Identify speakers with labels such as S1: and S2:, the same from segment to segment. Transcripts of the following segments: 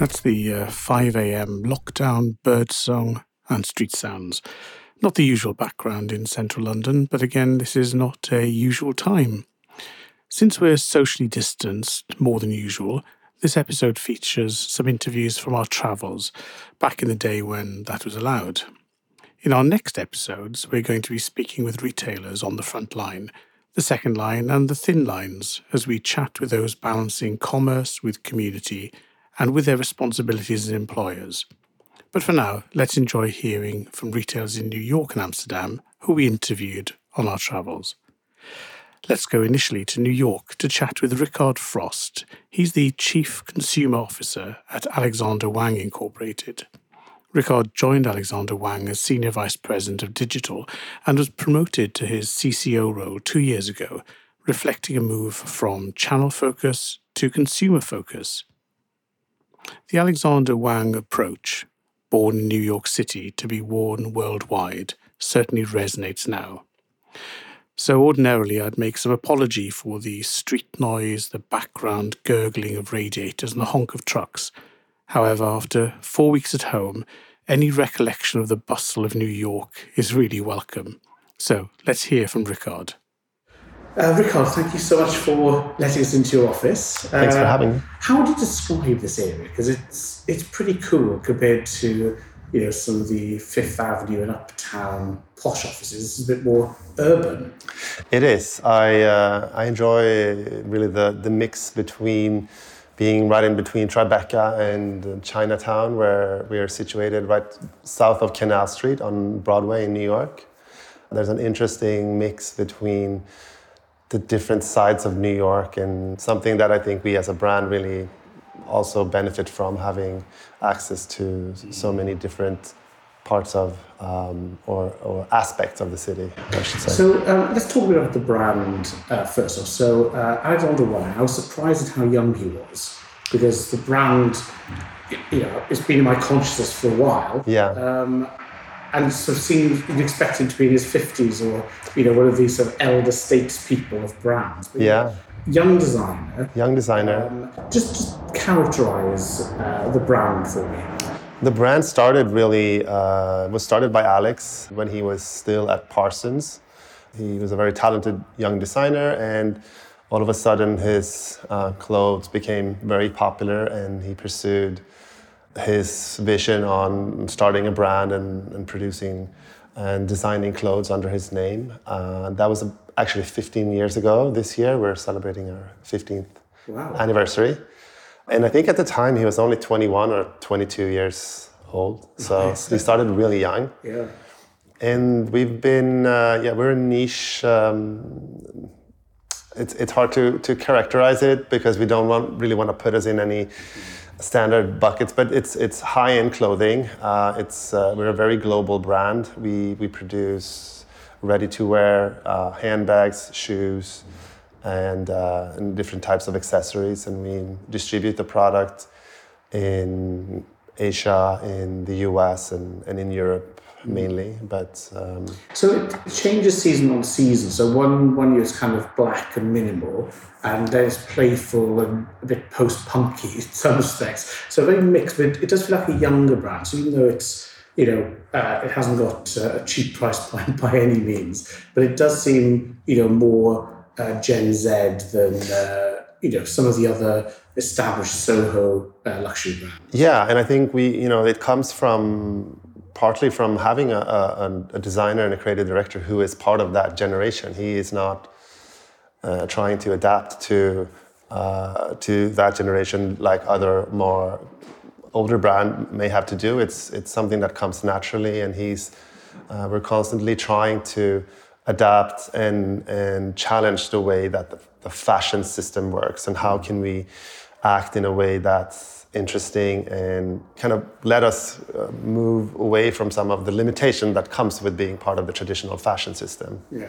S1: That's the uh, 5 a.m. lockdown bird song and street sounds. Not the usual background in central London, but again, this is not a usual time. Since we're socially distanced more than usual, this episode features some interviews from our travels back in the day when that was allowed. In our next episodes, we're going to be speaking with retailers on the front line, the second line, and the thin lines as we chat with those balancing commerce with community and with their responsibilities as employers. But for now, let's enjoy hearing from retailers in New York and Amsterdam who we interviewed on our travels. Let's go initially to New York to chat with Rickard Frost. He's the Chief Consumer Officer at Alexander Wang Incorporated. Rickard joined Alexander Wang as Senior Vice President of Digital and was promoted to his CCO role two years ago, reflecting a move from channel focus to consumer focus. The Alexander Wang approach, born in New York City to be worn worldwide, certainly resonates now. So, ordinarily, I'd make some apology for the street noise, the background gurgling of radiators, and the honk of trucks. However, after four weeks at home, any recollection of the bustle of New York is really welcome. So, let's hear from Rickard. Uh, Rickard, thank you so much for letting us into your office.
S2: Thanks uh, for having me.
S1: How would you describe this area? Because it's it's pretty cool compared to you know some of the Fifth Avenue and uptown posh offices. It's a bit more urban.
S2: It is. I uh, I enjoy really the the mix between being right in between Tribeca and Chinatown, where we are situated right south of Canal Street on Broadway in New York. There's an interesting mix between the different sides of New York and something that I think we as a brand really also benefit from having access to so many different parts of um, or, or, aspects of the city, I should say.
S1: So um, let's talk about the brand uh, first off. So uh, Alexander Wang, I was surprised at how young he was because the brand, you know, it's been in my consciousness for a while.
S2: Yeah. Um,
S1: and sort of seems you'd expect him to be in his 50s or you know one of these sort of elder statespeople of brands
S2: but yeah.
S1: Young designer.
S2: Young designer. Um,
S1: just, just characterize uh, the brand for me.
S2: The brand started really uh, was started by alex when he was still at parsons. He was a very talented young designer and all of a sudden his uh, clothes became very popular and he pursued his vision on starting a brand and, and producing and designing clothes under his name. Uh, that was actually 15 years ago this year. We're celebrating our 15th wow. anniversary. And I think at the time he was only 21 or 22 years old. So nice. he started really young.
S1: Yeah.
S2: And we've been, uh, yeah, we're a niche. Um, it's, it's hard to, to characterize it because we don't want, really want to put us in any. Mm-hmm standard buckets, but it's it's high-end clothing. Uh, it's uh, we're a very global brand. We we produce ready-to-wear uh, handbags, shoes, and, uh, and different types of accessories, and we distribute the product in Asia, in the U.S., and, and in Europe mainly. But um,
S1: so it changes season on season. So one one year is kind of black and minimal, and then it's playful and a bit post punky in some respects. So very mixed, but it does feel like a younger brand. So even though it's you know uh, it hasn't got uh, a cheap price point by any means, but it does seem you know more uh, Gen Z than uh, you know some of the other established Soho uh, luxury brands.
S2: Yeah, and I think we you know it comes from partly from having a, a, a, designer and a creative director who is part of that generation. He is not uh, trying to adapt to uh, to that generation like other more older brand may have to do. It's it's something that comes naturally, and he's uh, we're constantly trying to adapt and and challenge the way that the, the fashion system works, and how can we act in a way that's interesting and kind of let us uh, move away from some of the limitation that comes with being part of the traditional fashion system.
S1: Yeah.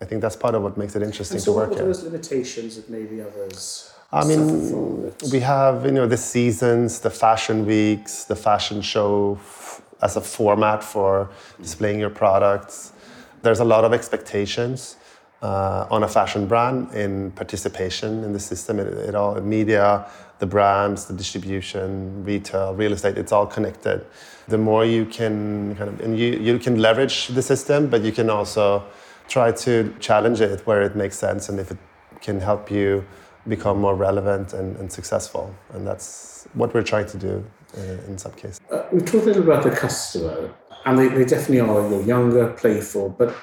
S2: I think that's part of what makes it interesting
S1: so
S2: to work
S1: what
S2: are
S1: those limitations that maybe others
S2: I mean, we have you know the seasons, the fashion weeks, the fashion show f- as a format for displaying your products. There's a lot of expectations uh, on a fashion brand in participation in the system. It, it all media, the brands, the distribution, retail, real estate. It's all connected. The more you can kind of and you you can leverage the system, but you can also try to challenge it where it makes sense and if it can help you become more relevant and, and successful. And that's what we're trying to do uh, in some cases.
S1: Uh, we talked a little about the customer, and they, they definitely are younger, playful, but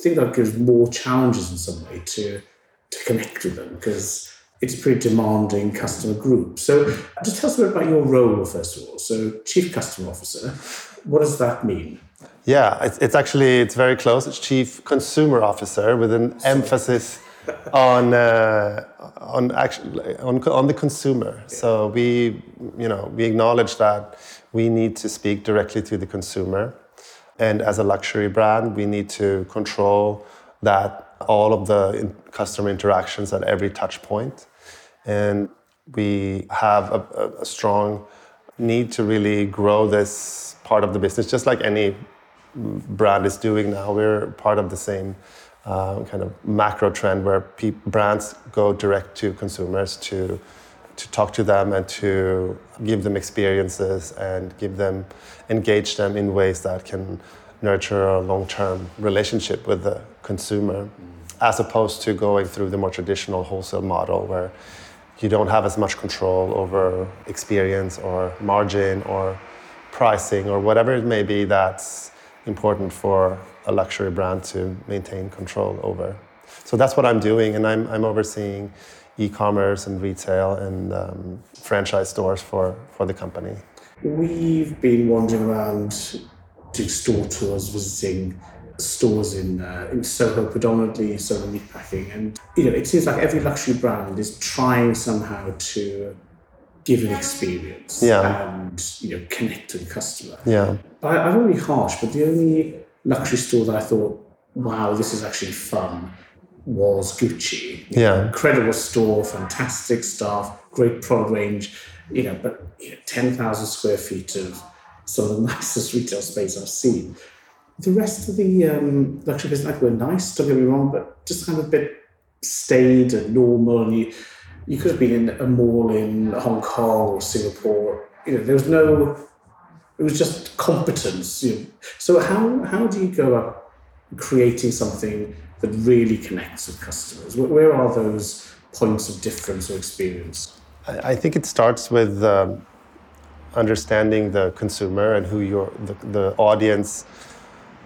S1: think that gives more challenges in some way to, to connect with them because it's a pretty demanding customer group. So just tell us a bit about your role, first of all. So Chief Customer Officer, what does that mean?
S2: Yeah, it's, it's actually, it's very close. It's Chief Consumer Officer with an emphasis on uh, on actually on, on the consumer. Yeah. So we you know we acknowledge that we need to speak directly to the consumer, and as a luxury brand, we need to control that all of the customer interactions at every touch point, and we have a, a strong need to really grow this part of the business, just like any brand is doing now. We're part of the same uh, kind of macro trend where brands go direct to consumers to to talk to them and to give them experiences and give them engage them in ways that can nurture a long-term relationship with the consumer mm. as opposed to going through the more traditional wholesale model where you don't have as much control over experience or margin or pricing or whatever it may be that's important for a luxury brand to maintain control over. So that's what I'm doing, and I'm, I'm overseeing e-commerce and retail and um, franchise stores for, for the company.
S1: We've been wandering around doing store tours, visiting stores in uh, in Soho, predominantly Soho Meatpacking, and you know it seems like every luxury brand is trying somehow to give an experience
S2: yeah.
S1: and you know connect to the customer.
S2: Yeah,
S1: I, I'm only harsh, but the only luxury store that I thought, wow, this is actually fun was Gucci.
S2: Yeah.
S1: Incredible store, fantastic staff, great product range, you know, but you know, 10,000 square feet of some of the nicest retail space I've seen. The rest of the um, luxury business like, were nice, don't get me wrong, but just kind of a bit staid and normal. And you, you could have been in a mall in Hong Kong or Singapore. You know, there was no it was just competence. You know. So how how do you go about creating something that really connects with customers? Where are those points of difference or experience?
S2: I think it starts with um, understanding the consumer and who your the, the audience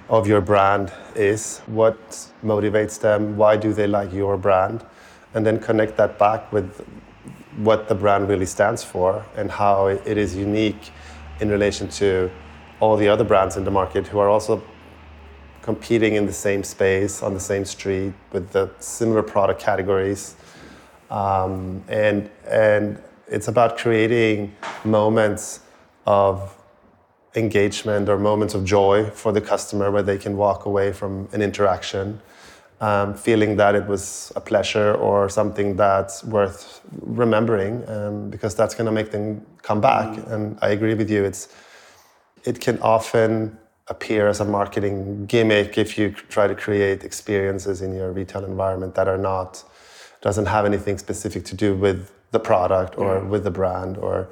S2: of your brand is. What motivates them? Why do they like your brand? And then connect that back with what the brand really stands for and how it is unique in relation to all the other brands in the market who are also competing in the same space on the same street with the similar product categories um, and and it's about creating moments of engagement or moments of joy for the customer where they can walk away from an interaction um, feeling that it was a pleasure or something that's worth remembering um, because that's going to make them come back. Mm. And I agree with you. It's it can often appear as a marketing gimmick if you try to create experiences in your retail environment that are not doesn't have anything specific to do with the product or with the brand or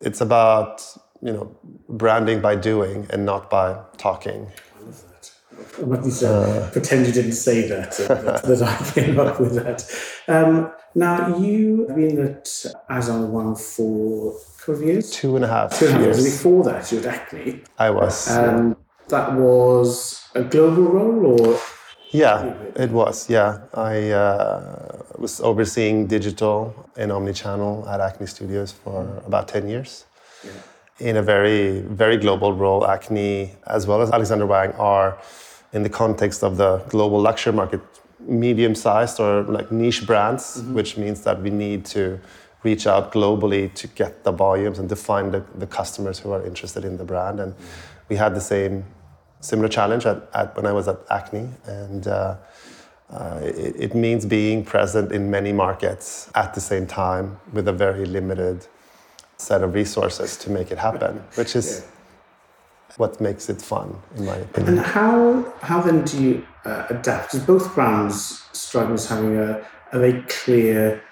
S2: it's about you know branding by doing and not by talking.
S1: What you said, uh, pretend you didn't say that, that, that I came up with that. Um, now, you have been at Alexander Wang for a couple of years?
S2: Two and a half
S1: Two and a half years. Before that, you were at Acne.
S2: I was.
S1: And that was a global role or?
S2: Yeah, it was. Yeah, I uh, was overseeing digital and omnichannel at Acne Studios for about 10 years. Yeah. In a very, very global role, Acne as well as Alexander Wang are in the context of the global luxury market, medium sized or like niche brands, mm-hmm. which means that we need to reach out globally to get the volumes and to find the, the customers who are interested in the brand. And mm-hmm. we had the same similar challenge at, at when I was at Acne. And uh, uh, it, it, means being present in many markets at the same time with a very limited set of resources to make it happen, which is. Yeah what makes it fun, in my opinion.
S1: And how how then do you uh, adapt? Because both brands me as having a, a very clear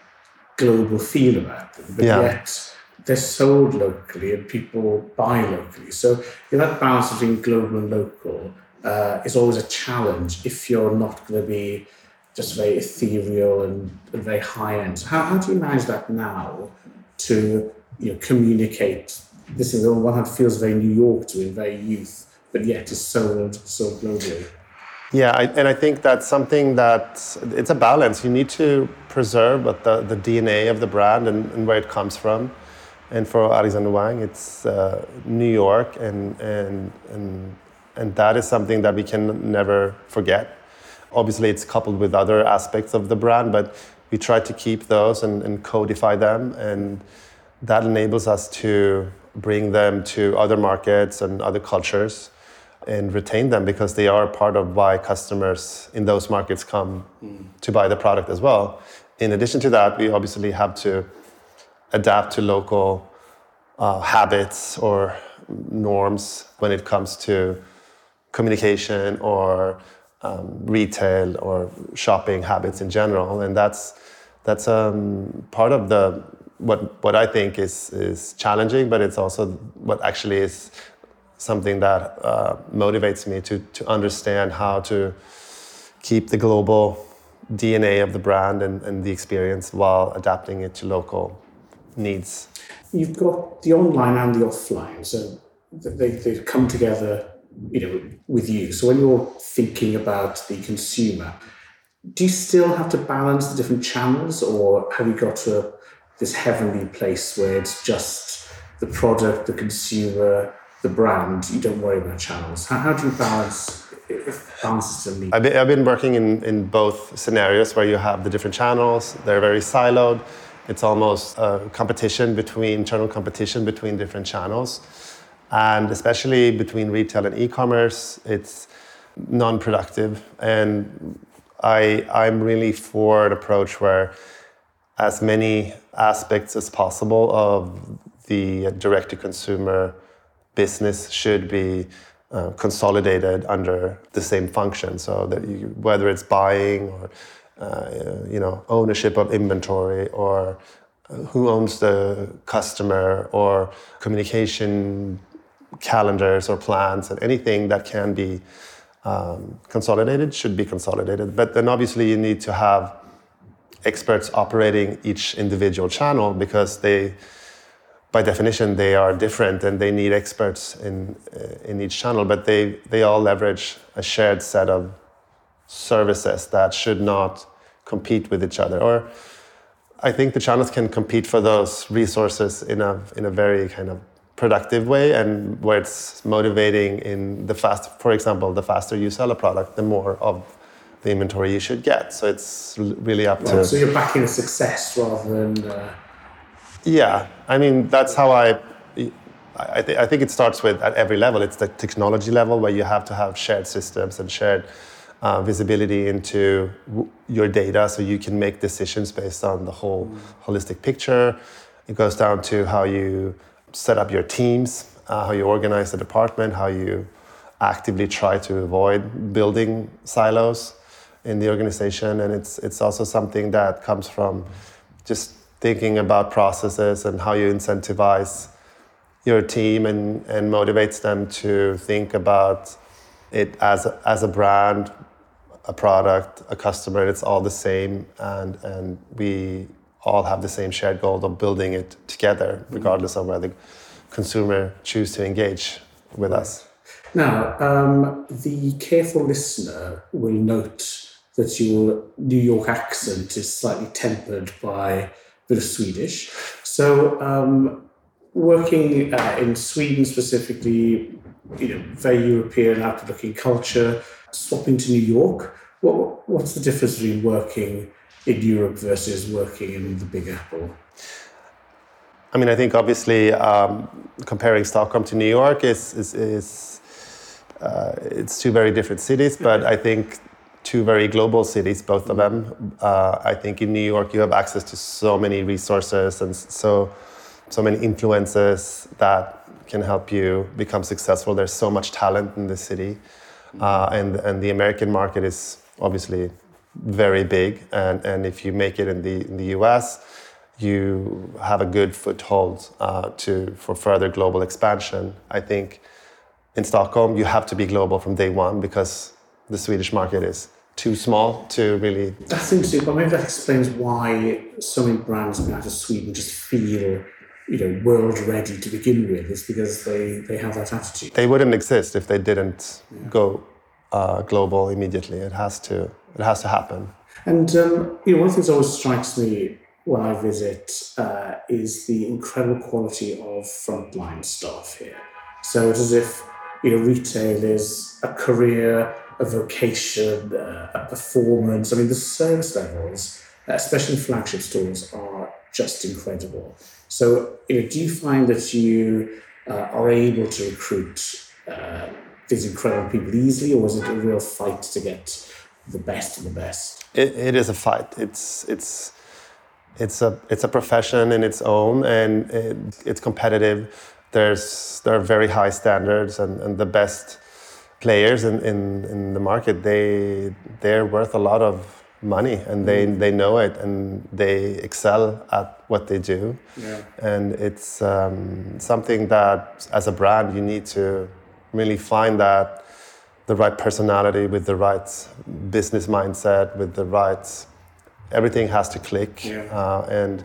S1: global feel about them, but
S2: Yeah.
S1: yet they're sold locally and people buy locally. So you know, that balance between global and local uh, is always a challenge if you're not going to be just very ethereal and, and very high end. So how, how do you manage that now to you know communicate this is on one hand feels very New York to in very youth, but yet is sold so globally?
S2: Yeah, I, and I think that's something that it's a balance. You need to preserve the, the DNA of the brand and, and where it comes from. And for Alexander Wang, it's uh, New York, and, and, and, and that is something that we can never forget. Obviously, it's coupled with other aspects of the brand, but we try to keep those and, and codify them. And that enables us to bring them to other markets and other cultures and retain them because they are part of why customers in those markets come to buy the product as well. In addition to that, we obviously have to adapt to local uh, habits or norms when it comes to communication or um, retail or shopping habits in general, and that's that's um, part of the what what I think is is challenging, but it's also what actually is something that uh, motivates me to to understand how to keep the global DNA of the brand and, and the experience while adapting it to local needs.
S1: You've got the online and the offline, so they, they come together, you know, with you. So when you're thinking about the consumer, do you still have to balance the different channels, or have you got to a, this heavenly place where it's just the product, the consumer, the brand? You don't worry about channels. How, how do you balance?
S2: I've been, I've been working in, in both scenarios where you have the different channels, they're very siloed. It's almost a competition between internal competition between different channels. And especially between retail and e-commerce, it's non-productive. And I, I'm really for an approach where as many aspects as possible of the direct-to-consumer business should be uh, consolidated under the same function. So that you, whether it's buying or uh, you know ownership of inventory or uh, who owns the customer or communication calendars or plans and anything that can be um, consolidated should be consolidated. But then obviously you need to have experts operating each individual channel because they by definition they are different and they need experts in uh, in each channel but they they all leverage a shared set of services that should not compete with each other. Or I think the channels can compete for those resources in a in a very kind of productive way and where it's motivating in the fast for example the faster you sell a product the more of the inventory you should get so it's really up to
S1: Right, so you're backing success rather than uh,
S2: yeah, I mean that's how I. I, th- I think it starts with at every level. It's the technology level where you have to have shared systems and shared uh, visibility into w- your data, so you can make decisions based on the whole holistic picture. It goes down to how you set up your teams, uh, how you organize the department, how you actively try to avoid building silos in the organization, and it's it's also something that comes from just thinking about processes and how you incentivize your team and, and motivates them to think about it as a, as a brand, a product, a customer. It's all the same, and and we all have the same shared goal of building it together, regardless of where the consumer choose to engage with us.
S1: Now, um, the careful listener will note that your New York accent is slightly tempered by a bit of Swedish. So, um, working uh, in Sweden specifically, you know, very European, outward-looking culture, swapping to New York. What, what's the difference between working in Europe versus working in the Big Apple?
S2: I mean, I think obviously um, comparing Stockholm to New York is is, is uh, it's two very different cities, but I think two very global cities, both of them. Uh, I think in New York you have access to so many resources and so so many influences that can help you become successful. There's so much talent in the city, uh, and and the American market is obviously very big. And and if you make it in the in the U.S., you have a good foothold uh, to for further global expansion. I think in Stockholm you have to be global from day one because the Swedish market is too small to really.
S1: That's interesting, but maybe that explains why so many brands coming out of Sweden just feel, you know, world ready to begin with. It's because they they have that attitude.
S2: They wouldn't exist if they didn't yeah. go uh, global immediately. It has to it has to happen.
S1: And um, you know, one of the things that always strikes me when I visit uh, is the incredible quality of frontline staff here. So it's as if you know retail is a career a vocation, uh, a performance. I mean, the service levels, especially flagship stores, are just incredible. So, you know, do you find that you uh, are able to recruit uh, these incredible people easily, or is it a real fight to get the best of the best?
S2: it, it is a fight. It's it's it's a it's a profession in its own, and it, it's competitive. There's there are very high standards, and, and the best players in, in, in the market, they they're worth a lot of money and they, mm. they know it and they excel at what they do. Yeah. And it's um, something that as a brand you need to really find that the right personality with the right business mindset with the right everything has to click yeah. uh, and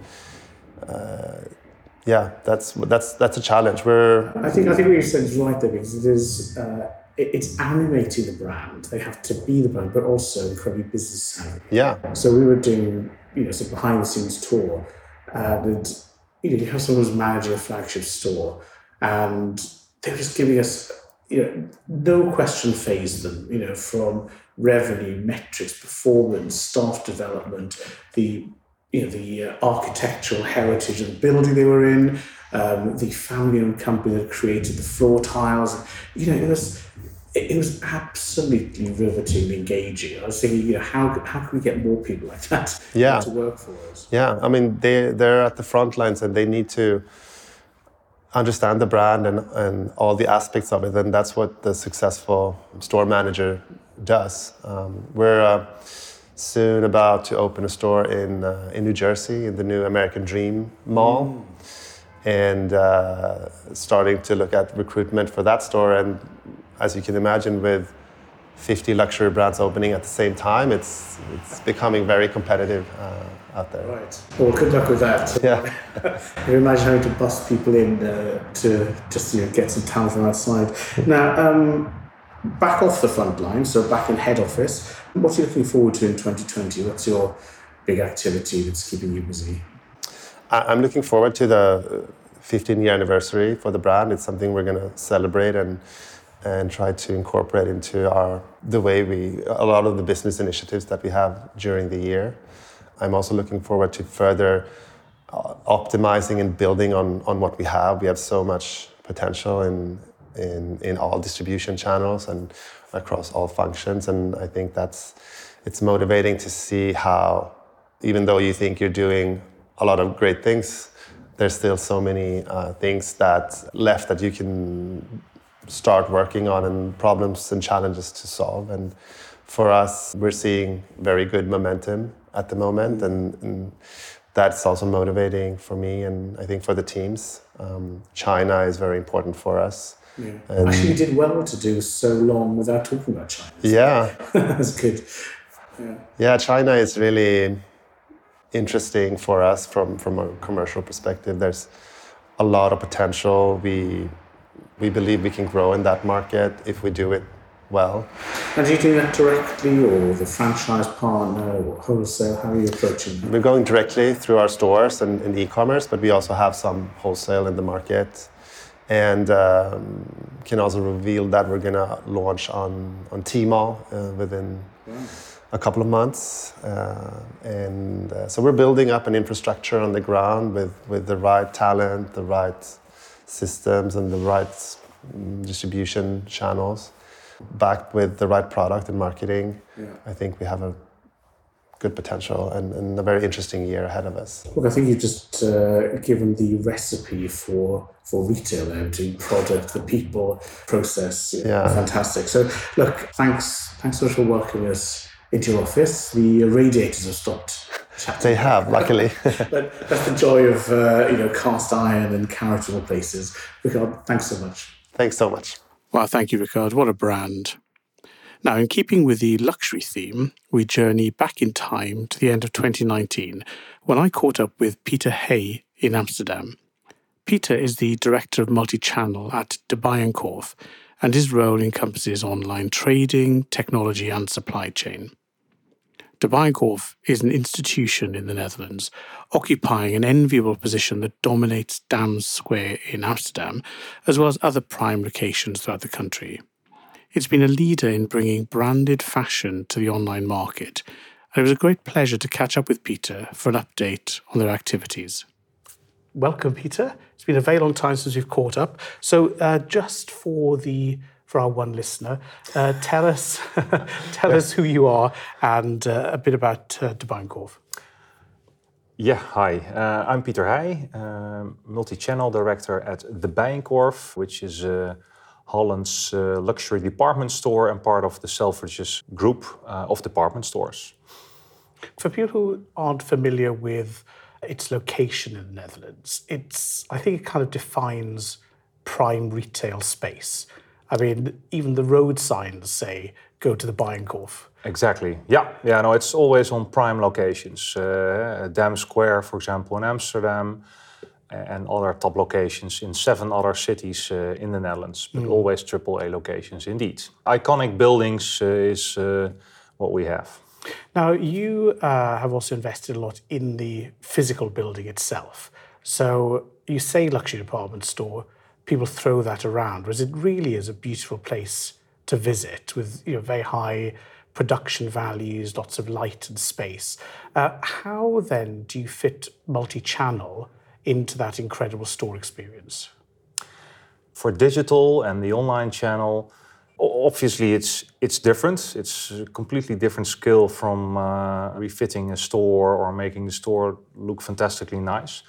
S2: uh, yeah that's that's that's a challenge we're
S1: I think I think what you said is right there because it is uh, it's animating the brand. They have to be the brand, but also incredibly business savvy.
S2: Yeah.
S1: So we were doing, you know, some behind the scenes tour, uh, and you know, you have someone who's managing a flagship store, and they were just giving us, you know, no question phased them, you know, from revenue, metrics, performance, staff development, the you know the uh, architectural heritage of the building they were in, um, the family-owned company that created the floor tiles. You know, it was it was absolutely riveting and engaging. I was thinking, you know, how, how can we get more people like that
S2: yeah.
S1: to work for us?
S2: Yeah, I mean, they, they're at the front lines and they need to understand the brand and, and all the aspects of it. And that's what the successful store manager does. Um, we're uh, soon about to open a store in, uh, in New Jersey in the new American Dream Mall. Mm. And uh, starting to look at recruitment for that store. And as you can imagine, with 50 luxury brands opening at the same time, it's it's becoming very competitive uh, out there.
S1: Right. Well, good luck with that.
S2: Yeah.
S1: you imagine having to bust people in uh, to just you know, get some talent from outside. Now, um, back off the front line, so back in head office. What are you looking forward to in 2020? What's your big activity that's keeping you busy?
S2: I'm looking forward to the 15 year anniversary for the brand. It's something we're going to celebrate and and try to incorporate into our the way we a lot of the business initiatives that we have during the year. I'm also looking forward to further uh, optimizing and building on on what we have. We have so much potential in in in all distribution channels and across all functions, and I think that's it's motivating to see how even though you think you're doing a lot of great things there's still so many uh, things that left that you can start working on and problems and challenges to solve. And for us, we're seeing very good momentum at the moment, and, and that's also motivating for me and I think for the teams. Um, China is very important for us.
S1: Yeah. Actually, you did well to do so long without talking about China.
S2: Yeah,
S1: that's good.
S2: Yeah. yeah, China is really interesting for us from from a commercial perspective. There's a lot of potential. We we believe we can grow in that market if we do it well.
S1: And are you doing that directly or the franchise partner or wholesale? How are you approaching that?
S2: We're going directly through our stores and in e-commerce, but we also have some wholesale in the market. And um, can also reveal that we're going to launch on, on Tmall uh, within a couple of months. Uh, and uh, so we're building up an infrastructure on the ground with, with the right talent, the right systems and the right mm, distribution channels, backed with the right product and marketing, yeah. I think we have a good potential and, and a very interesting year ahead of us.
S1: Look, I think you've just uh, given the recipe for for retail there between product, the people, process.
S2: Yeah.
S1: Fantastic. So, look, thanks, thanks so much for welcoming us into your office. The radiators have stopped chatting.
S2: They have, luckily.
S1: but that's the joy of uh, you know cast iron and characterful places. Rickard, thanks so much.
S2: Thanks so much.
S1: Well, thank you, Rickard. What a brand. Now, in keeping with the luxury theme, we journey back in time to the end of 2019 when I caught up with Peter Heij in Amsterdam. Peter is the director of multi channel at De Bijenkorf, and his role encompasses online trading, technology, and supply chain. De Bijenkorf is an institution in the Netherlands, occupying an enviable position that dominates Dam Square in Amsterdam, as well as other prime locations throughout the country. It's been a leader in bringing branded fashion to the online market, and it was a great pleasure to catch up with Peter for an update on their activities. Welcome, Peter. It's been a very long time since we've caught up. So, uh, just for the for our one listener, uh, tell us tell yeah. us who you are and uh, a bit about uh, De
S3: Yeah, hi. Uh, I'm Peter Heij, um, multi-channel director at De Bijenkorf, which is a Holland's uh, luxury department store and part of the Selfridges group uh, of department stores.
S1: For people who aren't familiar with its location in the Netherlands, it's I think it kind of defines prime retail space. I mean, even the road signs say go to the Bijenkorf.
S3: Exactly. Yeah. Yeah. No, it's always on prime locations. Uh, Dam Square, for example, in Amsterdam and other top locations in seven other cities uh, in the Netherlands, but mm. always AAA locations indeed. Iconic buildings uh, is uh, what we have.
S1: Now, you uh, have also invested a lot in the physical building itself. So you say luxury department store, people throw that around, whereas it really is a beautiful place to visit with you know, very high production values, lots of light and space. Uh, how then do you fit multi channel? Into that incredible store experience?
S3: For digital and the online channel, obviously it's it's different. It's a completely different skill from uh, refitting a store or making the store look fantastically nice.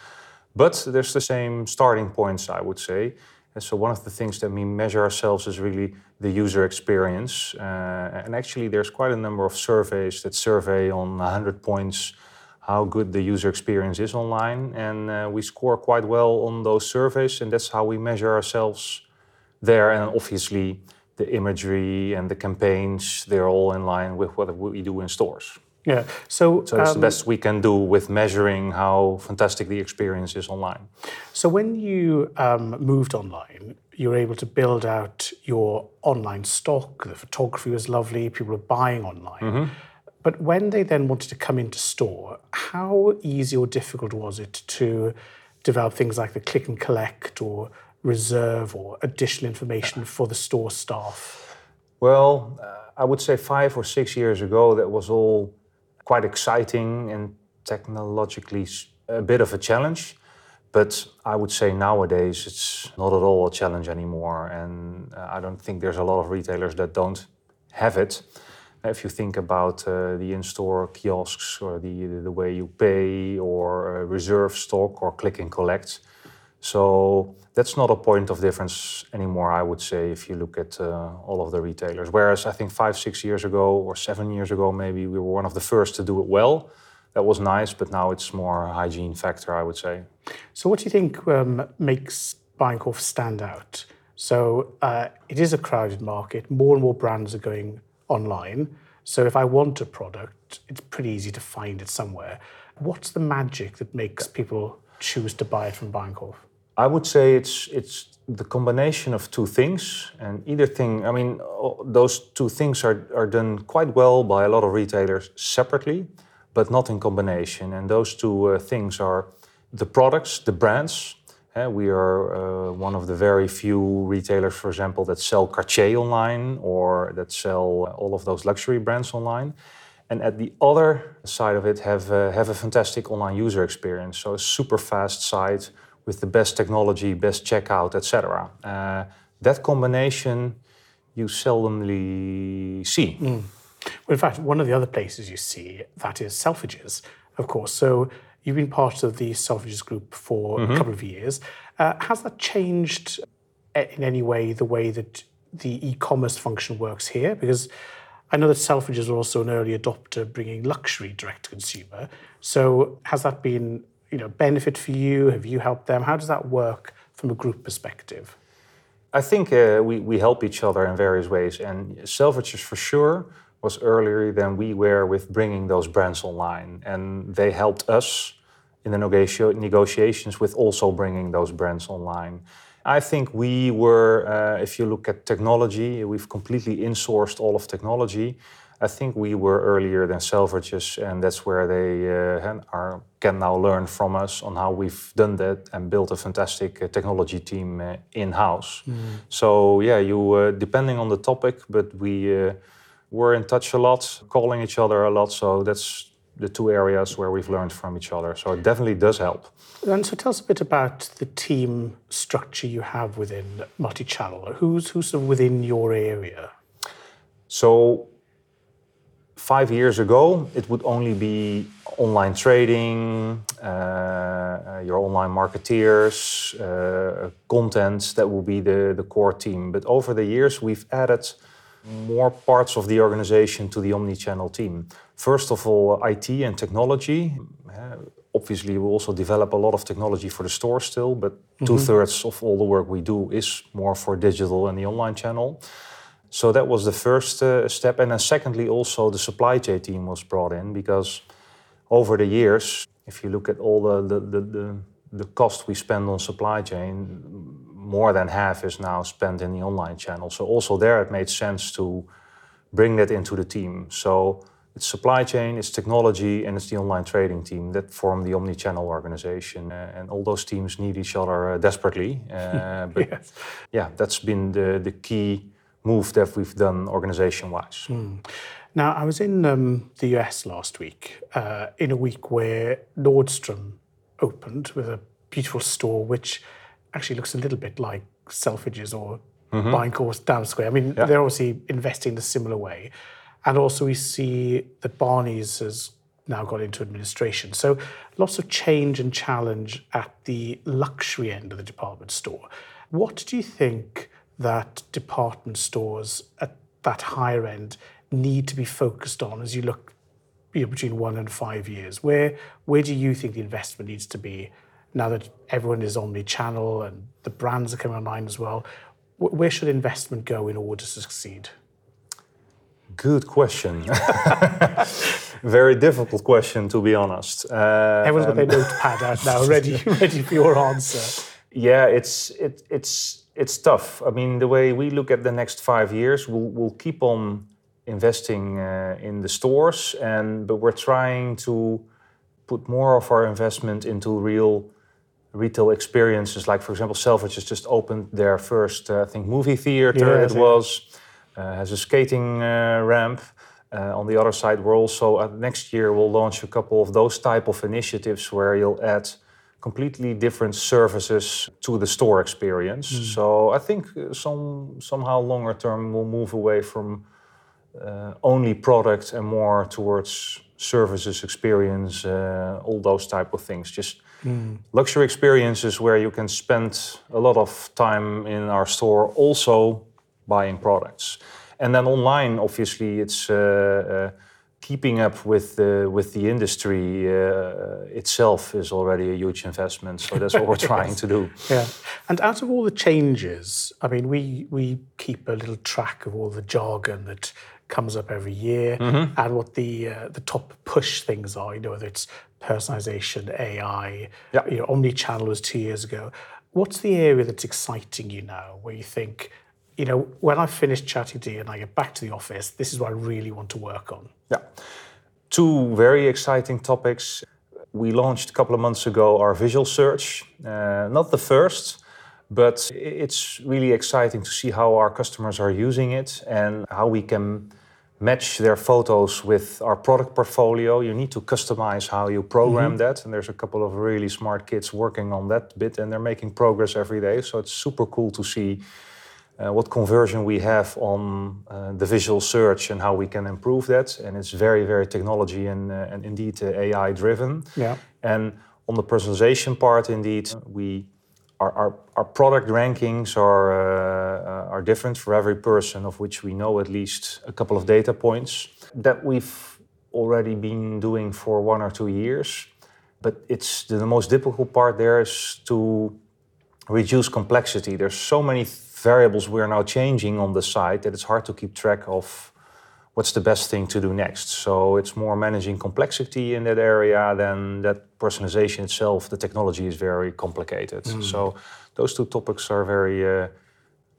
S3: But there's the same starting points, I would say. And so one of the things that we measure ourselves is really the user experience. Uh, and actually, there's quite a number of surveys that survey on 100 points how good the user experience is online. And uh, we score quite well on those surveys, and that's how we measure ourselves there. And obviously, the imagery and the campaigns, they're all in line with what we do in stores.
S1: Yeah. So,
S3: so it's um, the best we can do with measuring how fantastic the experience is online.
S1: So when you um, moved online, you were able to build out your online stock. The photography was lovely. People were buying online. Mm-hmm. But when they then wanted to come into store, how easy or difficult was it to develop things like the click and collect or reserve or additional information for the store staff?
S3: Well, uh, I would say five or six years ago, that was all quite exciting and technologically a bit of a challenge. But I would say nowadays it's not at all a challenge anymore. And uh, I don't think there's a lot of retailers that don't have it. If you think about uh, the in-store kiosks or the, the way you pay or uh, reserve stock or click and collect. So that's not a point of difference anymore, I would say, if you look at uh, all of the retailers. Whereas I think five, six years ago or seven years ago, maybe we were one of the first to do it well. That was nice, but now it's more hygiene factor, I would say.
S1: So what do you think um, makes Bijenkorf stand out? So uh, it is a crowded market. More and more brands are going online. So if I want a product, it's pretty easy to find it somewhere. What's the magic that makes people choose to buy it from Bijenkorf?
S3: I would say it's it's the combination of two things, and either thing. I mean, those two things are are done quite well by a lot of retailers separately, but not in combination. And those two uh, things are the products, the brands, we are uh, one of the very few retailers, for example, that sell Cartier online or that sell all of those luxury brands online. And at the other side of it, have uh, have a fantastic online user experience. So a super fast site with the best technology, best checkout, etc. Uh, that combination you seldomly see. Mm.
S1: Well, in fact, one of the other places you see that is Selfridges, of course. So you've been part of the Selfridges group for a couple of years. Uh, has that changed in any way the way that the e-commerce function works here? Because I know that Selfridges are also an early adopter, bringing luxury direct to consumer. So has that been, you know, benefit for you? Have you helped them? How does that work from a group perspective?
S3: I think uh, we, we help each other in various ways, and Selfridges for sure was earlier than we were with bringing those brands online, and they helped us in the negotiations with also bringing those brands online. I think we were, uh, if you look at technology, we've completely insourced all of technology. I think we were earlier than Selfridges, and that's where they uh, are, can now learn from us on how we've done that and built a fantastic uh, technology team uh, in house. Mm. So yeah, you uh, depending on the topic, but we uh, were in touch a lot, calling each other a lot. So that's the two areas where we've learned from each other. So it definitely does help.
S1: And so tell us a bit about the team structure you have within multi-channel. Who's who's within your area?
S3: So five years ago, it would only be online trading, uh, uh your online marketeers, uh, content that will be the, the core team. But over the years, we've added more parts of the organization to the omni-channel team. First of all, IT and technology. Obviously, we also develop a lot of technology for the store still, but mm-hmm. two thirds of all the work we do is more for digital and the online channel. So that was the first uh, step. And then, secondly, also the supply chain team was brought in because over the years, if you look at all the, the, the, the, the cost we spend on supply chain, more than half is now spent in the online channel. So also there, it made sense to bring that into the team. So it's supply chain, it's technology, and it's the online trading team that form the omni-channel organization. Uh, and all those teams need each other uh, desperately. Uh, but yes. yeah, that's been the, the key move that we've done organization-wise. Mm.
S1: Now, I was in um, the US last week, uh, in a week where Nordstrom opened with a beautiful store, which actually looks a little bit like Selfridges or mm-hmm. buying course Dam Square. I mean, yeah. they're obviously investing in a similar way. And also, we see that Barney's has now got into administration. So, lots of change and challenge at the luxury end of the department store. What do you think that department stores at that higher end need to be focused on as you look you know, between one and five years? Where, where do you think the investment needs to be now that everyone is omni-channel and the brands are coming online as well? Where should investment go in order to succeed?
S3: Good question. Very difficult question, to be honest.
S1: Uh, Everyone's got their notepad out now, ready, ready for your answer.
S3: Yeah, it's it, it's it's tough. I mean, the way we look at the next five years, we'll, we'll keep on investing uh, in the stores, and but we're trying to put more of our investment into real retail experiences. Like, for example, Selfridge has just opened their first, uh, I think, movie theater. Yeah, it was uh, has a skating uh, ramp. Uh, on the other side, we're also next year we'll launch a couple of those type of initiatives where you'll add completely different services to the store experience. Mm. So I think some somehow longer term we'll move away from uh, only product and more towards services, experience, uh, all those type of things. Just mm. luxury experiences where you can spend a lot of time in our store also buying products. And then online, obviously, it's uh, uh, keeping up with the with the industry uh, itself is already a huge investment. So that's what we're trying to do.
S1: Yeah. And out of all the changes, I mean, we we keep a little track of all the jargon that comes up every year mm-hmm. and what the uh, the top push things are. You know, whether it's personalization, AI, yeah. you know, omni-channel was two years ago. What's the area that's exciting you now, where you think you know, when I finish ChatGPT and I get back to the office, this is what I really want to work on.
S3: Yeah. Two very exciting topics. We launched a couple of months ago our visual search. Uh, not the first, but it's really exciting to see how our customers are using it and how we can match their photos with our product portfolio. You need to customize how you program mm-hmm. that. And there's a couple of really smart kids working on that bit and they're making progress every day. So it's super cool to see uh, what conversion we have on uh, the visual search and how we can improve that. And it's very, very technology and, uh, and indeed uh, AI driven.
S1: Yeah.
S3: And on the personalization part, indeed, we our, our, our product rankings are uh, are different for every person, of which we know at least a couple of data points that we've already been doing for one or two years. But it's the, the most difficult part there is to reduce complexity. There's so many variables we're now changing on the site that it's hard to keep track of what's the best thing to do next. So it's more managing complexity in that area than that personalization itself. The technology is very complicated. Mm. So those two topics are very uh,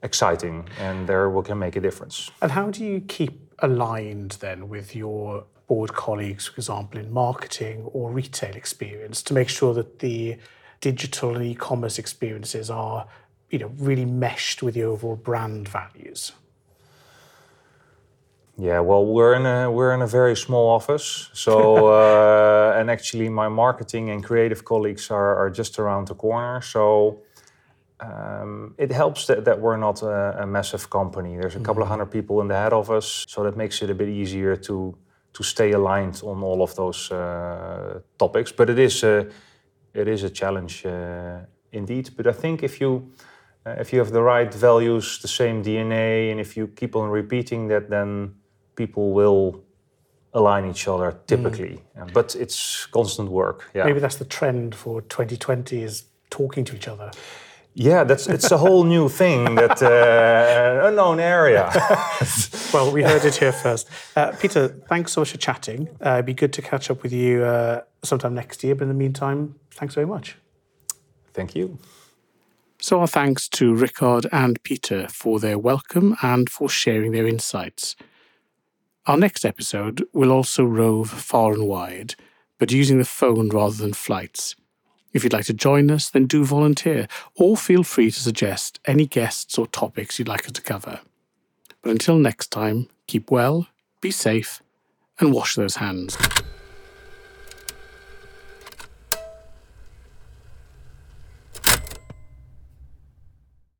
S3: exciting and there we can make a difference.
S1: And how do you keep aligned then with your board colleagues, for example, in marketing or retail experience to make sure that the digital and e-commerce experiences are you know, really meshed with the overall brand values?
S3: Yeah, well, we're in a we're in a very small office, so uh, and actually my marketing and creative colleagues are, are just around the corner. So um, it helps that, that we're not a, a massive company. There's a couple of mm-hmm. hundred people in the head office, so that makes it a bit easier to to stay aligned on all of those uh, topics. But it is a it is a challenge uh, indeed. But I think if you uh, if you have the right values, the same DNA, and if you keep on repeating that, then people will align each other typically. Mm. but it's constant work.
S1: Yeah. Maybe that's the trend for 2020 is talking to each other.
S3: Yeah, that's it's a whole new thing that uh, unknown area.
S1: well, we heard it here first. Uh, Peter, thanks so much for chatting. Uh, it'd be good to catch up with you uh, sometime next year. But in the meantime, thanks very much.
S3: Thank you.
S1: So, our thanks to Rickard and Peter for their welcome and for sharing their insights. Our next episode will also rove far and wide, but using the phone rather than flights. If you'd like to join us, then do volunteer, or feel free to suggest any guests or topics you'd like us to cover. But until next time, keep well, be safe, and wash those hands.